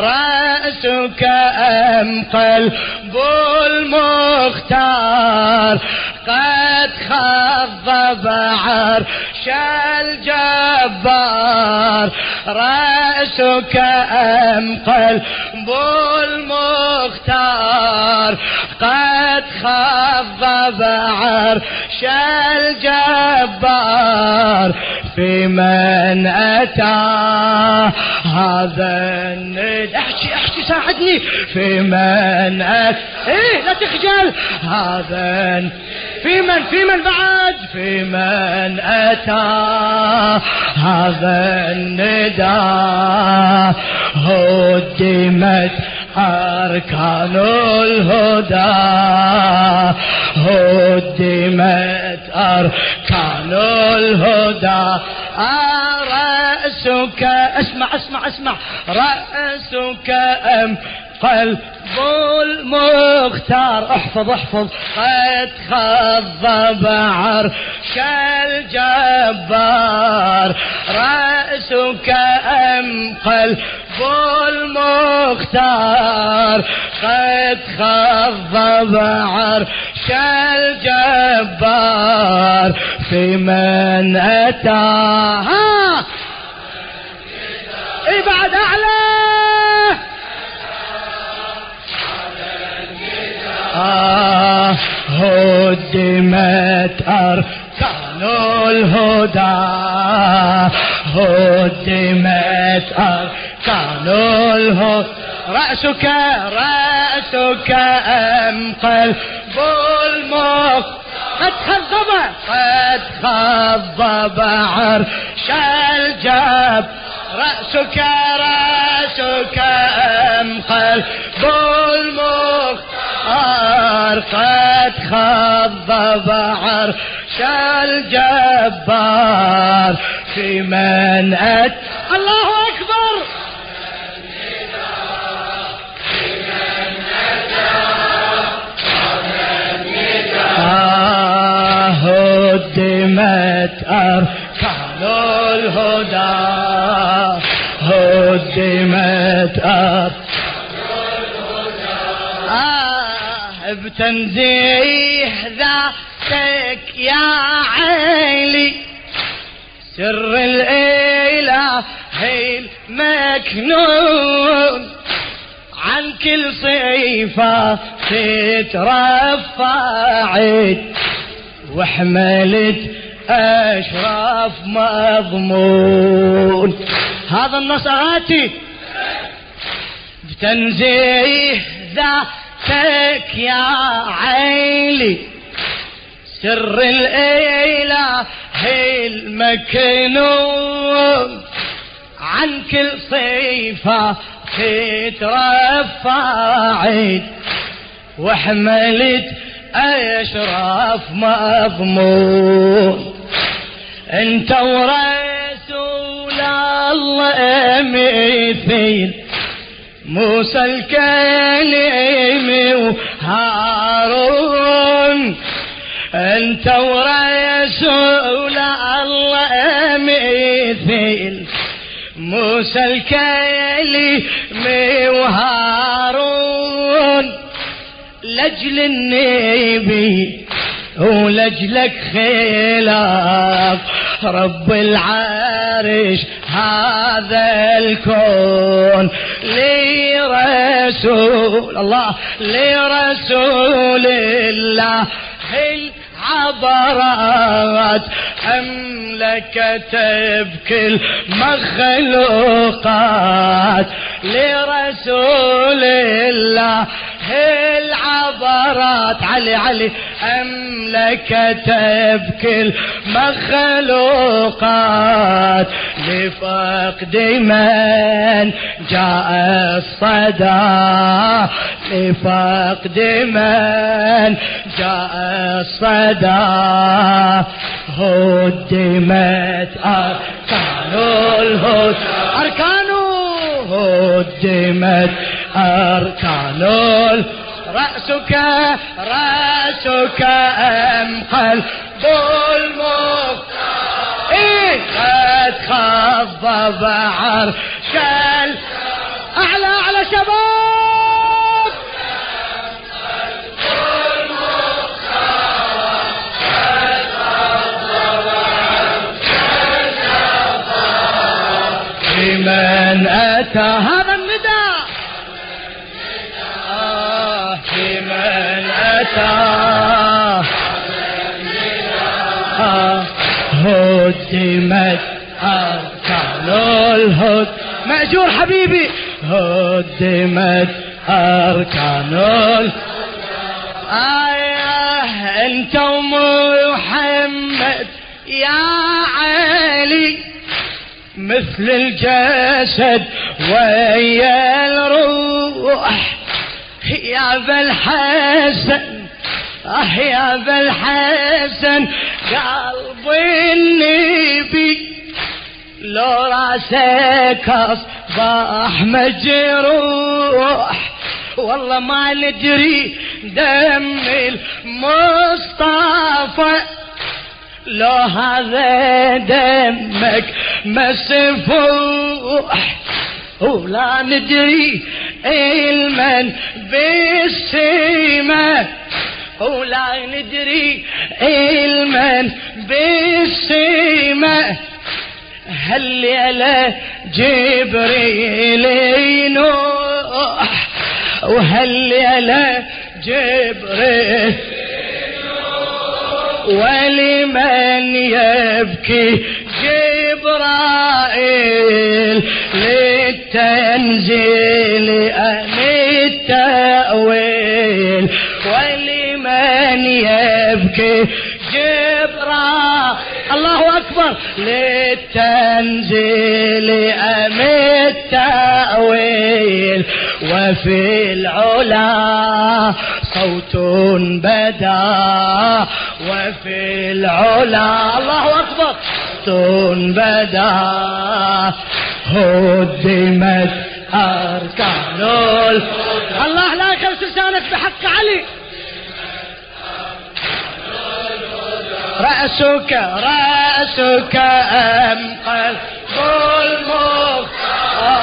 رأسك أم قلب المختار؟ قد خضب عرش الجبار. رأسك أم قلب المختار؟ قد خضب عرش الجبار. في من أتى. هذا الندى احكي احكي ساعدني. في من أتى إيه لا تخجل. هذا في من في من بعد. في من أتى. هذا الندى. هدمت أركان الهدى. هدمت أركان الهدى. رأسك اسمع اسمع اسمع. رأسك أم قلب المختار. احفظ احفظ. قد خضب عرش الجبار. رأسك أم قلب المختار. قد خضب عرش الجبار في من أتاها اي بعد أعلى آه هدمت أركان الهدى. هدمت أركان الهدى. رأسك رأسك أم قلب المخ قد خضب. قد خضب عرش الجب. رأسك رأسك أم قلب المخ قد خضب عرش الجبار. في من أت الله هدمت أركان بتنزيه ذاتك يا عيلي. سر الإله المكنون. عن كل صفة تترفعت وحملت أشراف مضمون. هذا النص آتي. بتنزيه ذاتك يا عيلي سر الإله المكنون. عن كل صفة تترفعت وحملت أشراف مضمون. انت ورسول الله مثيل موسى الكليم وهارون. أنت ورسول الله مثيل موسى الكليم وهارون. لجل النبي ولجلك خلاف رب العرش هذا الكون لرسول الله لرسول الله. العبرات أملكت بكل مخلوقات. لرسول الله. العبرات علي علي أملكت بكل مخلوقات لفقد من جاء الصدى. لفقد من جاء الصدى. هدمت أركان الهدى. أركان هدمت أركان رأسك رأسك أم قلب إيه؟ قد خضب عرش أعلى شباب! لمن أتى هذا النداء. آه لمن أتى. آه هدمت أركان الهد مأجور حبيبي. هدمت أركان الهد آه أنت ومحمد يا مثل الجسد ويا الروح. يا ذا الحسن أه يا ذا الحسن قلب النبي لو رأسك أصبح مجروح. والله ما ندري دم المصطفى لو هذا دمك مسفوح. ولا ندري المن بالسماء ولا ندري المن بالسماء هالليلة جبريل ينوح. وهالليلة جبريل ولمن يبكي جبرائيل للتنزيل أم التأويل؟ ولمن يبكي جبرائيل الله أكبر للتنزيل أم التأويل؟ وفي العلا صوت بدا وفي العلا. الله أكبر. صوت بدا. هدمت أركان الله لا يخلص لسانك بحق علي. رأسك رأسك أم قلب المختار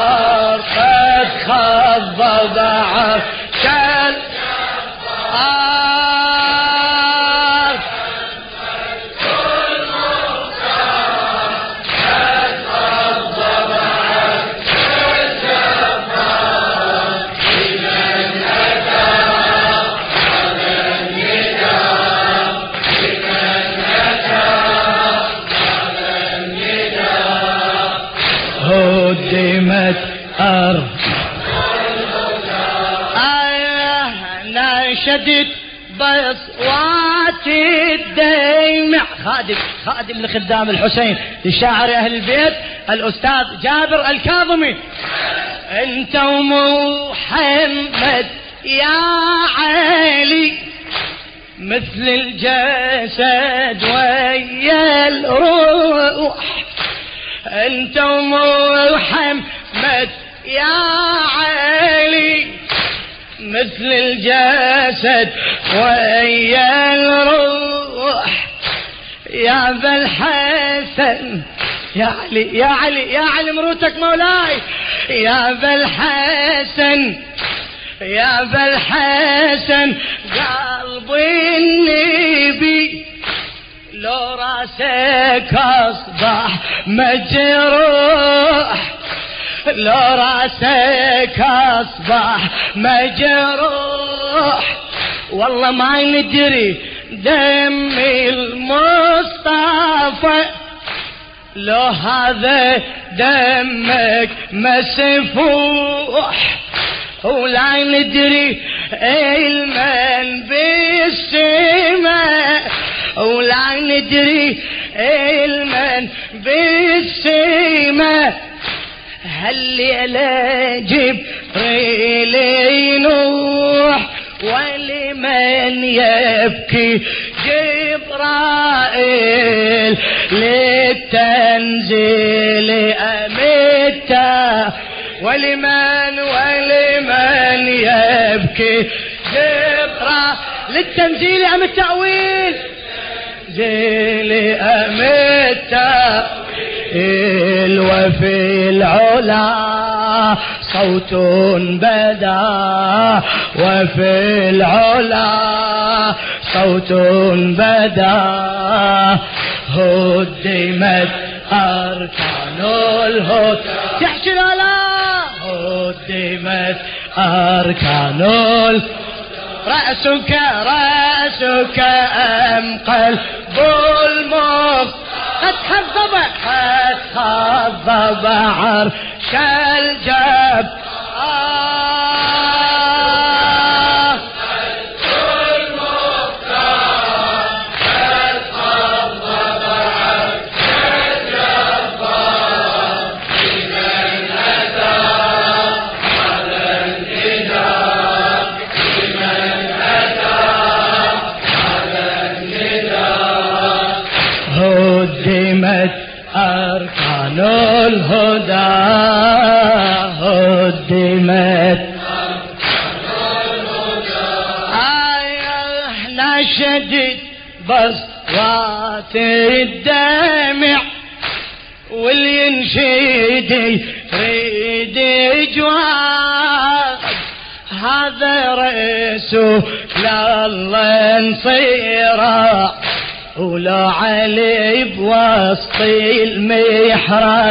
قد خضب عشان خادم خادم لخدام الحسين لشاعر أهل البيت الأستاذ جابر الكاظمي. أنت ومحمد يا علي مثل الجسد ويا الروح. أنت ومحمد يا علي مثل الجسد ويا الروح. يا ذا الحسن يا علي يا علي يا علي مروتك مولاي. يا ذا الحسن يا ذا الحسن قلب النبي لو رأسك أصبح مجروح. لو رأسك أصبح مجروح. والله ما ندري دم المصطفى لو هذا دمك مسفوح ولا ندري المن بالسماء ولا ندري المن بالسماء هالليلة جبريل ينوح ولمن يبكي جبرائيل للتنزيل أمتا ولمن ولمن يبكي جبرائيل للتنزيل أم التأويل زيل أم التأويل وفي العلا صوت بدا وفي العلا صوت بدا هدمت أركان الهدى. تحكي لا هدمت أركان رأسك رأسك أم قلب المخ. قد خضب قد الجب هدمت رسول الله نصيره ولا علي بوسط المحراب.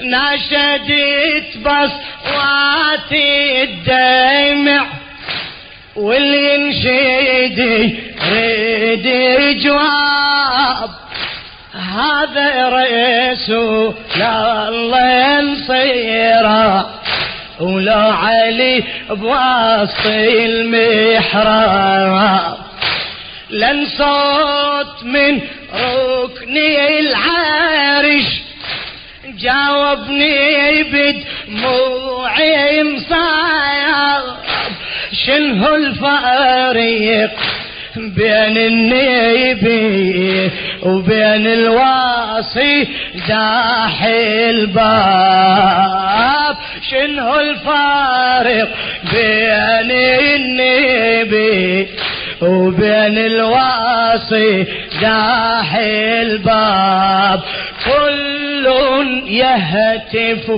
ناشدت بصوات الدمع. واللي ينشد ريد جواب هذا رسول الله نصيره ولا علي بوسط المحراب. لن صوت من ركني العارش جاوبني بدموعي مصايب. شنو الفريق بين النبي وبين الواصي داحي الباب؟ شنو الفارق بين النبي وبين الواصي داحي الباب. كل يهتف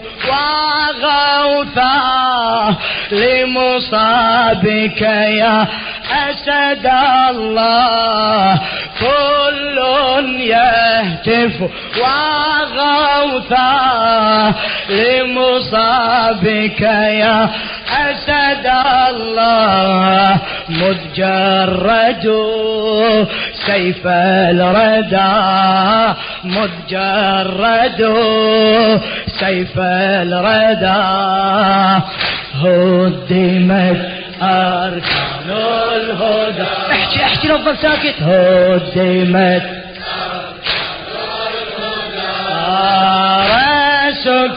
وغوثا لمصابك يا أسد الله. كل يهتف وغوثا لمصابك يا أسد الله. متجرد سيف الردى. متجرد سيف الردى. هدمت أركان الهدى. احكي احكي لو ساكت. هدمت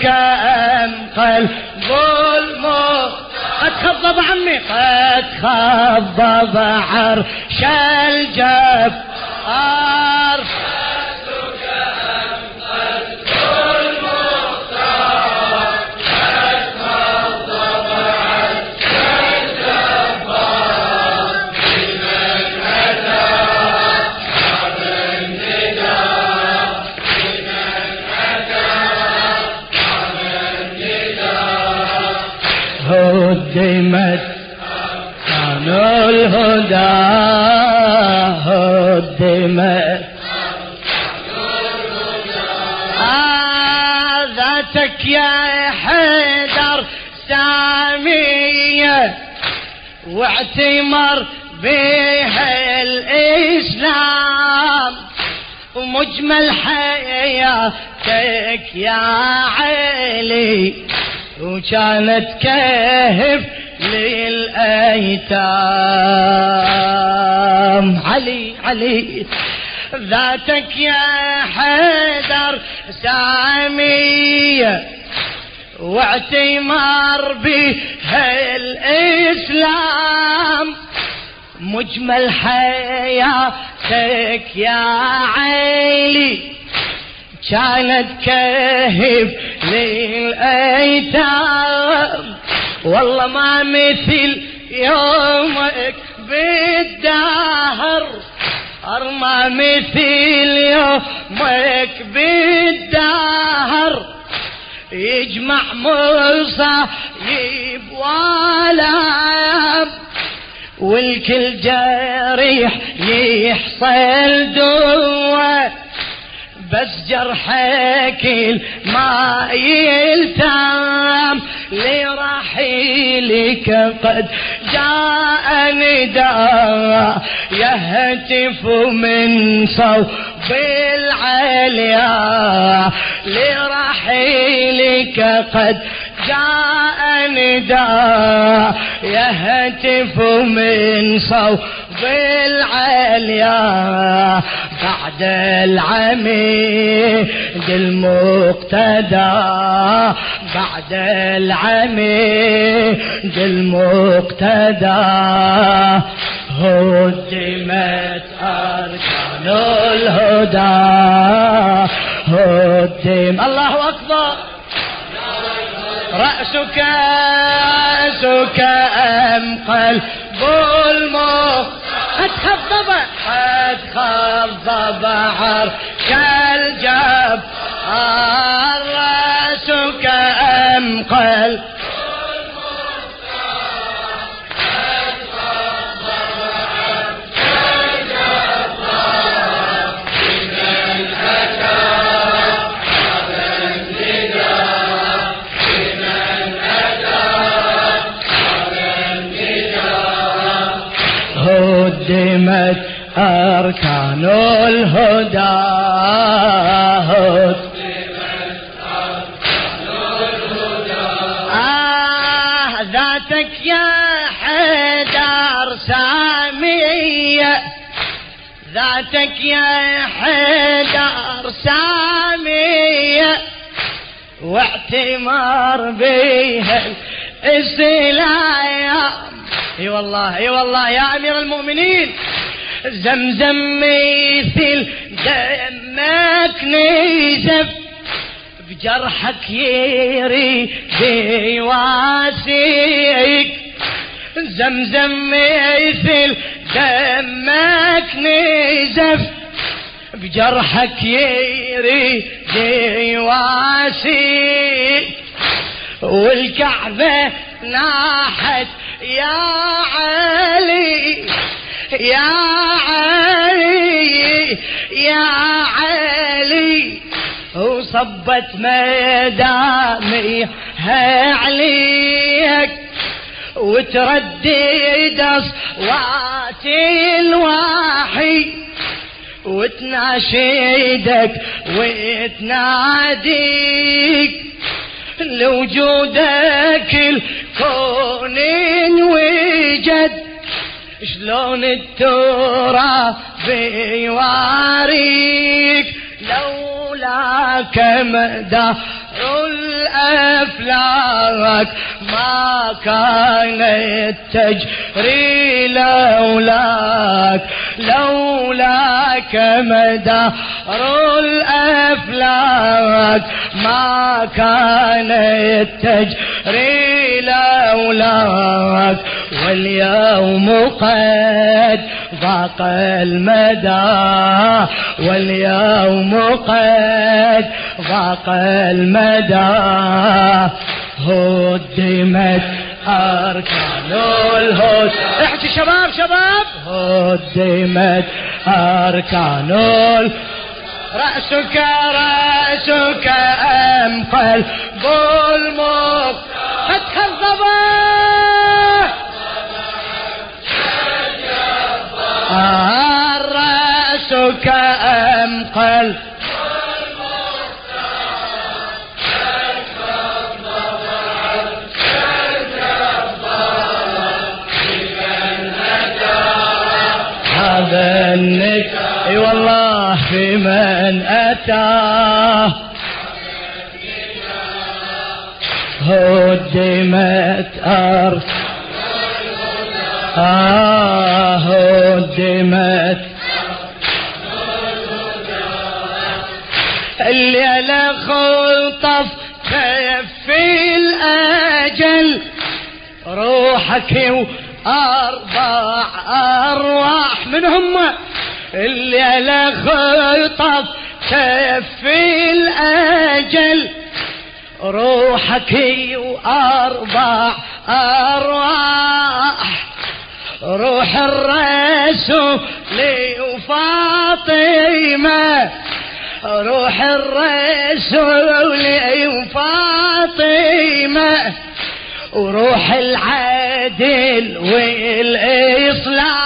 أم قلب المخ قد خضب عمي قد خضب عرش الجبار الهدى هدمت ذاتك يا حيدر سامية واعتمر بها الإسلام ومجمل حياتك يا علي وكانت كهف للأيتام. علي علي. ذاتك يا حيدر سامية واعتمار بها الإسلام. مجمل حياتك يا عيلي كانت كهف للأيتام. والله ما مثل يومك بالدهر. ما مثل يومك بالدهر. يجمع مصايب ولا والكل جريح يحصل دوا بس جرحك ما يلتام. لرحيلك قد جاء نداء. يهتف من صوب العليا. لرحيلك قد جاء نداء. يهتف من صوب العليا. بعد العميد المقتدى بعد العميد المقتدى هدمت أركان الهدى هدم. الله أكبر. رأسك رأسك أم قلب المخ قد خضب قد خضب عرش الجب واعتمار بها السلايا اي والله اي والله يا أمير المؤمنين. زمزم مثل دمك نزف بجرحك يري واسيك زمزم مثل دمك نزف بجرحك يري واسيك والكعبة ناحت يا علي يا علي يا علي. وصبت مدامي عليك وتردد اصوات الوحي. وتناشدك وتناديك. لوجودك الكون انوجد. شلون التراب بيواريك لولاك مدار الأفلاك. ما كانت تجري لولاك لولاك مدار الأفلاك. ما كانت تجري لولاك واليوم قد ضاق المدى واليوم قد ضاق المدى هدمت أركان الهد احكي شباب شباب. هدمت أركان رأسك رأسك أم قلب الموت فتح الضباب رأسك أم قلب اي والله في من اتاه هدمت أرض. آه هدمت. الليلة خلطف كفي الأجل. روحك وأربع أرواح. من هم؟ الليلة خلطف كفي الأجل. روحك وأربع أرواح. روح الرسول وفاطمة. روح الرسول وفاطمة. وروح العدل والإصلاح.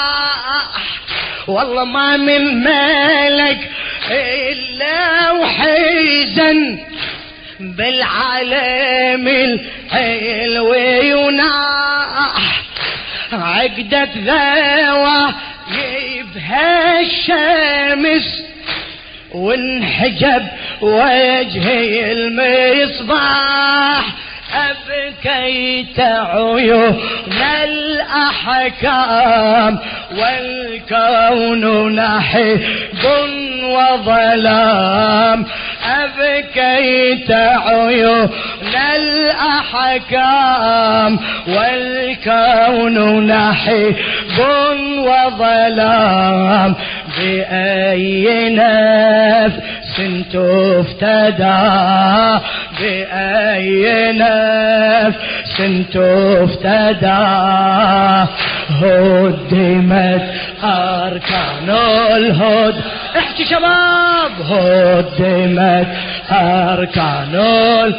والله ما من ملك إلا وحزن بالعالم الحلو يناح عقدة ذوى يبهى الشمس وانحجب وجهي المصباح. أبكيت عيون الأحكام والكون نحب وظلام. أبكيت عيون الأحكام والكون نحب وظلام. بأي نفس تفتدى بأي نفس تفتدى هدمت أركان الهد احكي شباب. هدمت أركان الهد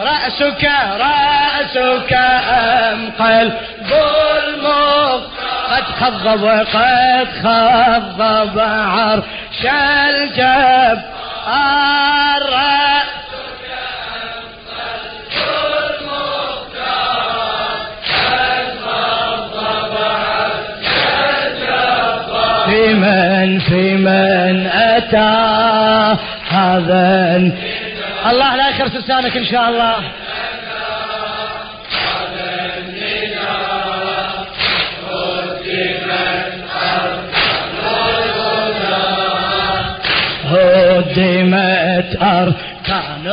رأسك رأسك أم المغ قد خضب وقد خضب عرش الجب. في من في من أتى هذا؟ الله لا يخرس لسانك إن شاء الله. هدمت أركان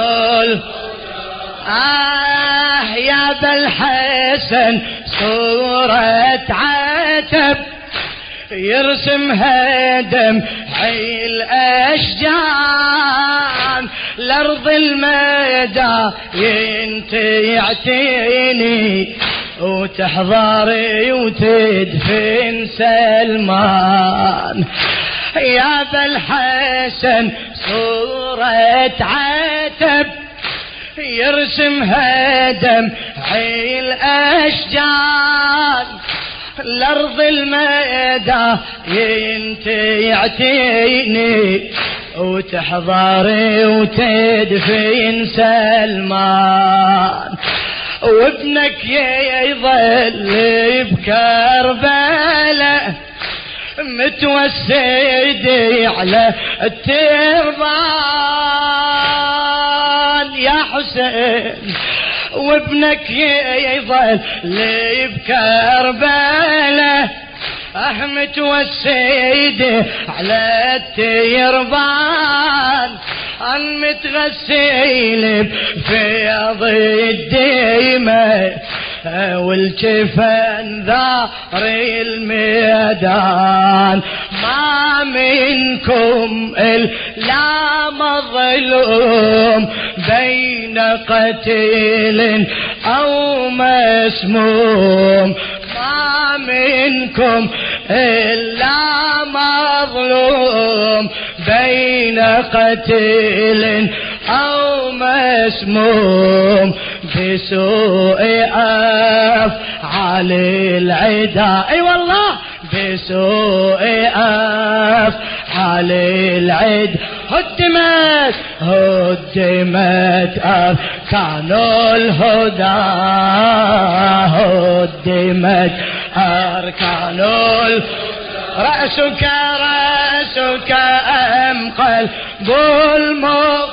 آه يا ذا الحسن صورة عتب. يرسم هدم حي الأشجان. لأرض المدى ينت يعتيني وتحضري وتدفن سلمان. يا ذا الحسن صورة عتب يرسم هدم حي الأشجار الأرض الميدة ينت يعتيني وتحضري وتدفين سلمان. وابنك يظل بكربلاء متوسدي على التربان يا حسين وابنك يظل لي بكربلة. أحمد والسيد على التيربان. عن متغسل بفيض الديمة والجفن ذار الميدان. ما منكم إلا مظلوم بين قتيل أو مسموم. ما منكم إلا مظلوم بين قتيل أو مسموم. بسوء أفعال العدا. أي والله بسوء أفعال العد. هدمت هدمت أركان الهدى. هدمت أركان رأسك رأسك أم قلب المخ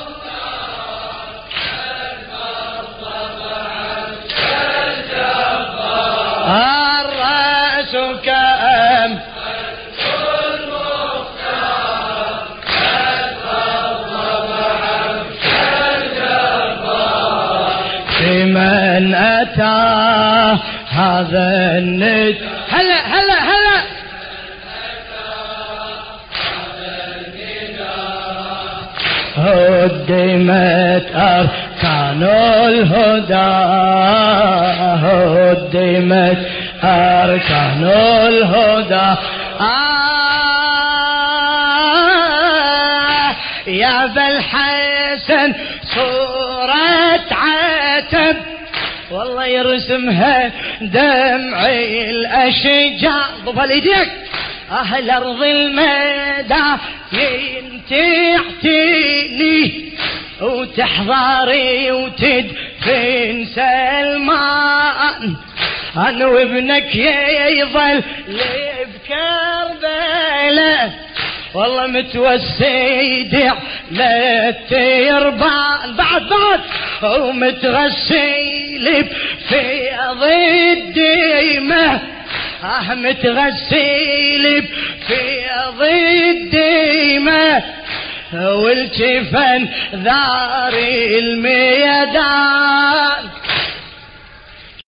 الرأس كأم من أتى هذا الند؟ هلا هلا هلا. هدمت أركان أركان الهدى هدمت أركان الهدى. آه يا ذا الحسن صورة عتب. والله يرسمها دمعي الأشجار. ضبها ليديك أهل أرض المدى ينتعتني وتحضري وتدفن سلمان أنا وابنك يظل بكربلاء والله متوسيد لا تربان بعد بعد. ومتغسل في ضد أه متغسل في ما والجفن ذار الميدان.